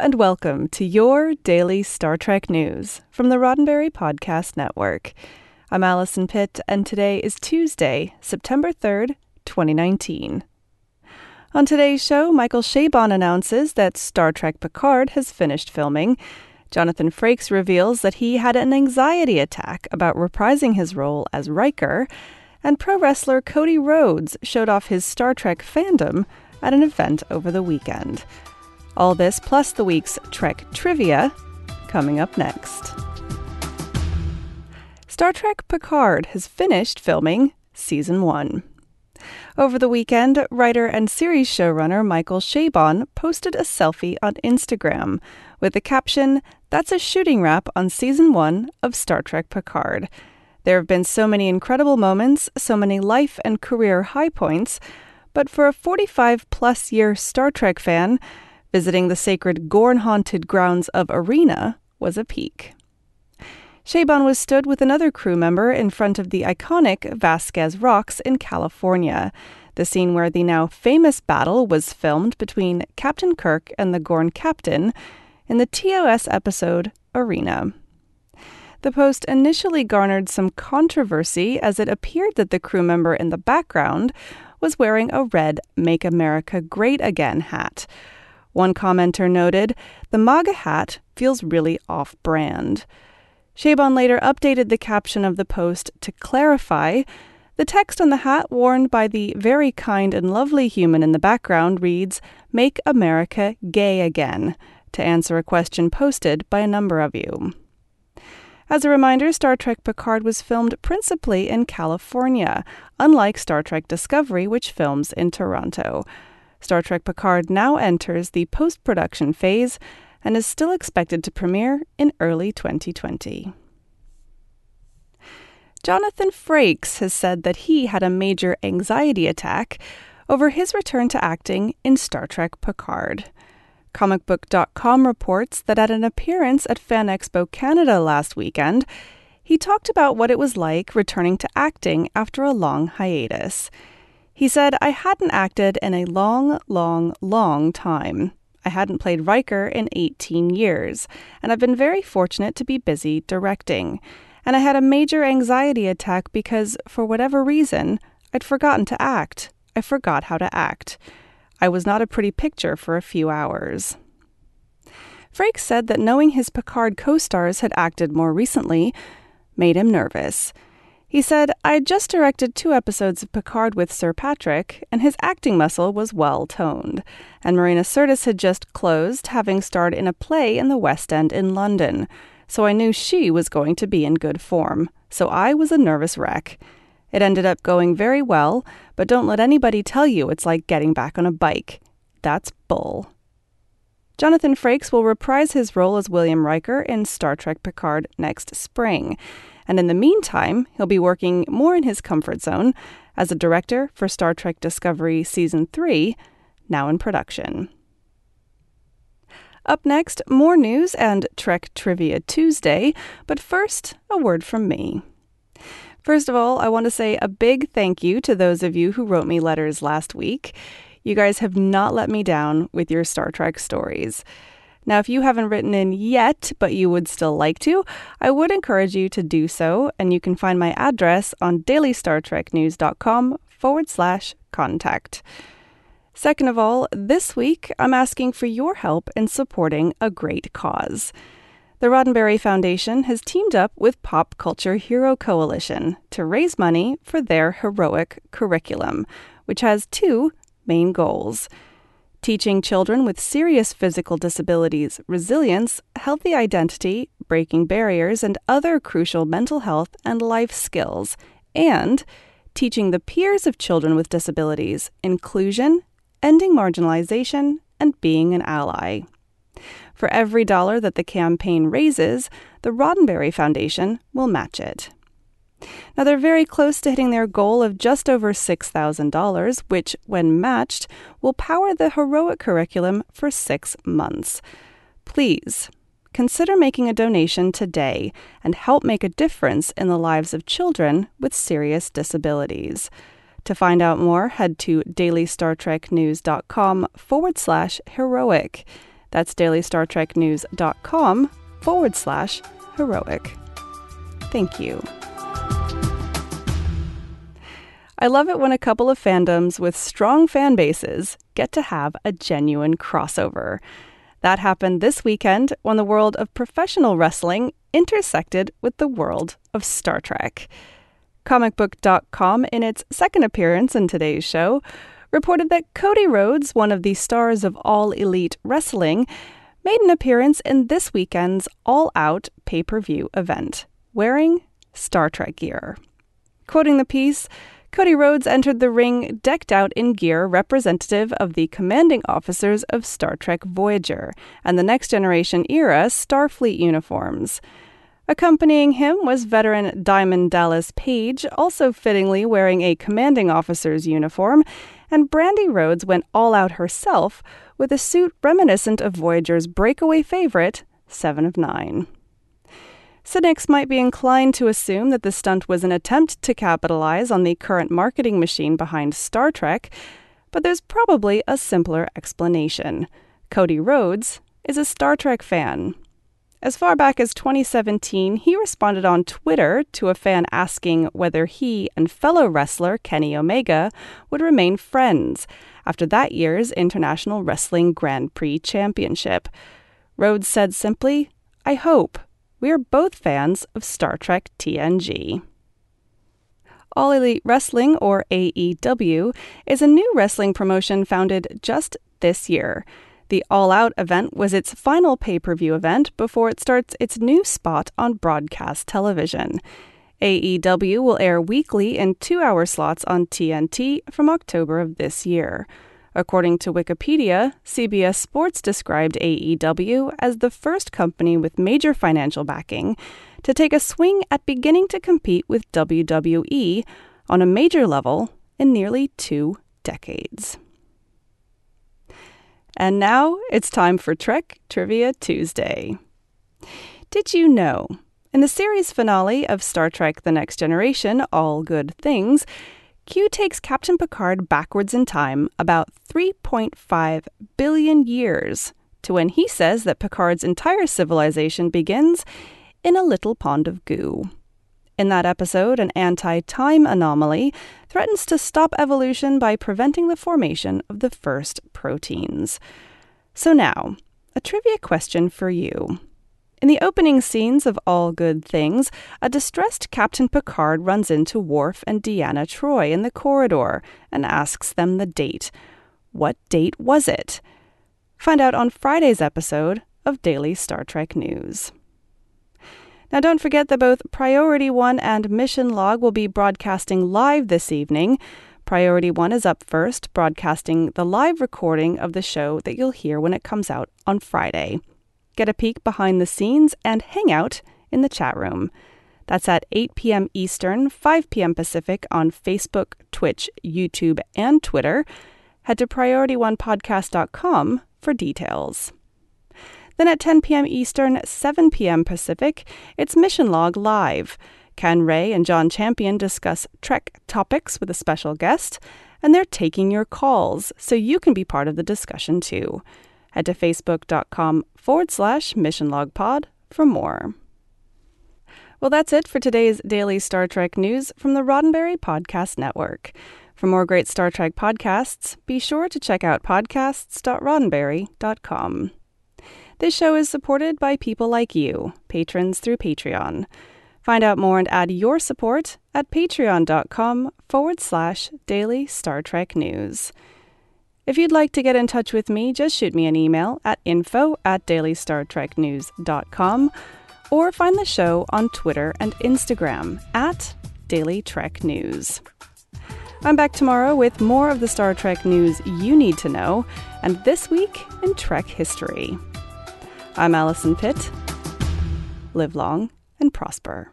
And welcome to your daily Star Trek news from the Roddenberry Podcast Network. I'm Allison Pitt, and today is Tuesday, September 3rd, 2019. On today's show, Michael Chabon announces that Star Trek Picard has finished filming. Jonathan Frakes reveals that he had an anxiety attack about reprising his role as Riker. And pro wrestler Cody Rhodes showed off his Star Trek fandom at an event over the weekend. All this plus the week's Trek trivia coming up next. Star Trek Picard has finished filming season one. Over the weekend, writer and series showrunner Michael Chabon posted a selfie on Instagram with the caption, That's a shooting wrap on season one of Star Trek Picard. There have been so many incredible moments, so many life and career high points, but for a 45 plus year Star Trek fan, Visiting the sacred Gorn haunted grounds of Arena was a peak. Chabon was stood with another crew member in front of the iconic Vasquez Rocks in California, the scene where the now famous battle was filmed between Captain Kirk and the Gorn captain in the TOS episode Arena. The post initially garnered some controversy as it appeared that the crew member in the background was wearing a red Make America Great Again hat one commenter noted, the MAGA hat feels really off brand. Chabon later updated the caption of the post to clarify. The text on the hat worn by the very kind and lovely human in the background reads, Make America Gay Again, to answer a question posted by a number of you. As a reminder, Star Trek Picard was filmed principally in California, unlike Star Trek Discovery, which films in Toronto. Star Trek Picard now enters the post production phase and is still expected to premiere in early 2020. Jonathan Frakes has said that he had a major anxiety attack over his return to acting in Star Trek Picard. ComicBook.com reports that at an appearance at Fan Expo Canada last weekend, he talked about what it was like returning to acting after a long hiatus. He said, I hadn't acted in a long, long, long time. I hadn't played Riker in 18 years, and I've been very fortunate to be busy directing. And I had a major anxiety attack because, for whatever reason, I'd forgotten to act. I forgot how to act. I was not a pretty picture for a few hours. Frakes said that knowing his Picard co stars had acted more recently made him nervous. He said, I just directed two episodes of Picard with Sir Patrick, and his acting muscle was well toned. And Marina Sirtis had just closed, having starred in a play in the West End in London. So I knew she was going to be in good form. So I was a nervous wreck. It ended up going very well, but don't let anybody tell you it's like getting back on a bike. That's bull. Jonathan Frakes will reprise his role as William Riker in Star Trek Picard next spring. And in the meantime, he'll be working more in his comfort zone as a director for Star Trek Discovery Season 3, now in production. Up next, more news and Trek Trivia Tuesday, but first, a word from me. First of all, I want to say a big thank you to those of you who wrote me letters last week. You guys have not let me down with your Star Trek stories. Now, if you haven't written in yet, but you would still like to, I would encourage you to do so, and you can find my address on dailystartreknews.com forward slash contact. Second of all, this week I'm asking for your help in supporting a great cause. The Roddenberry Foundation has teamed up with Pop Culture Hero Coalition to raise money for their heroic curriculum, which has two main goals teaching children with serious physical disabilities resilience, healthy identity, breaking barriers, and other crucial mental health and life skills, and teaching the peers of children with disabilities inclusion, ending marginalization, and being an ally. For every dollar that the campaign raises, the Roddenberry Foundation will match it. Now, they're very close to hitting their goal of just over $6,000, which, when matched, will power the heroic curriculum for six months. Please consider making a donation today and help make a difference in the lives of children with serious disabilities. To find out more, head to dailystartreknews.com forward slash heroic. That's dailystartreknews.com forward slash heroic. Thank you. I love it when a couple of fandoms with strong fan bases get to have a genuine crossover. That happened this weekend when the world of professional wrestling intersected with the world of Star Trek. Comicbook.com, in its second appearance in today's show, reported that Cody Rhodes, one of the stars of All Elite Wrestling, made an appearance in this weekend's All Out pay per view event, wearing Star Trek gear. Quoting the piece, Cody Rhodes entered the ring decked out in gear representative of the commanding officers of Star Trek Voyager and the Next Generation era Starfleet uniforms. Accompanying him was veteran Diamond Dallas Page, also fittingly wearing a commanding officer's uniform, and Brandi Rhodes went all out herself with a suit reminiscent of Voyager's breakaway favorite, Seven of Nine. Cynics might be inclined to assume that the stunt was an attempt to capitalize on the current marketing machine behind Star Trek, but there's probably a simpler explanation. Cody Rhodes is a Star Trek fan. As far back as 2017, he responded on Twitter to a fan asking whether he and fellow wrestler Kenny Omega would remain friends after that year's International Wrestling Grand Prix Championship. Rhodes said simply, I hope we are both fans of Star Trek TNG. All Elite Wrestling, or AEW, is a new wrestling promotion founded just this year. The All Out event was its final pay per view event before it starts its new spot on broadcast television. AEW will air weekly in two hour slots on TNT from October of this year. According to Wikipedia, CBS Sports described AEW as the first company with major financial backing to take a swing at beginning to compete with WWE on a major level in nearly two decades. And now it's time for Trek Trivia Tuesday. Did you know? In the series finale of Star Trek The Next Generation, All Good Things, Q takes Captain Picard backwards in time about 3.5 billion years to when he says that Picard's entire civilization begins in a little pond of goo. In that episode, an anti time anomaly threatens to stop evolution by preventing the formation of the first proteins. So, now, a trivia question for you. In the opening scenes of All Good Things, a distressed Captain Picard runs into Worf and Deanna Troi in the corridor and asks them the date. What date was it? Find out on Friday's episode of Daily Star Trek News. Now, don't forget that both Priority One and Mission Log will be broadcasting live this evening. Priority One is up first, broadcasting the live recording of the show that you'll hear when it comes out on Friday get a peek behind the scenes, and hang out in the chat room. That's at 8 p.m. Eastern, 5 p.m. Pacific on Facebook, Twitch, YouTube, and Twitter. Head to PriorityOnePodcast.com for details. Then at 10 p.m. Eastern, 7 p.m. Pacific, it's Mission Log Live. Ken Ray and John Champion discuss Trek topics with a special guest, and they're taking your calls, so you can be part of the discussion too. Head to facebook.com forward slash mission log pod for more. Well, that's it for today's daily Star Trek news from the Roddenberry Podcast Network. For more great Star Trek podcasts, be sure to check out podcasts.roddenberry.com. This show is supported by people like you, patrons through Patreon. Find out more and add your support at patreon.com forward slash daily Star Trek news. If you'd like to get in touch with me, just shoot me an email at info at dailystartreknews.com or find the show on Twitter and Instagram at Daily Trek News. I'm back tomorrow with more of the Star Trek news you need to know, and this week in Trek history. I'm Allison Pitt. Live long and prosper.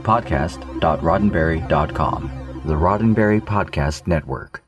podcast.roddenberry.com. The Roddenberry Podcast Network.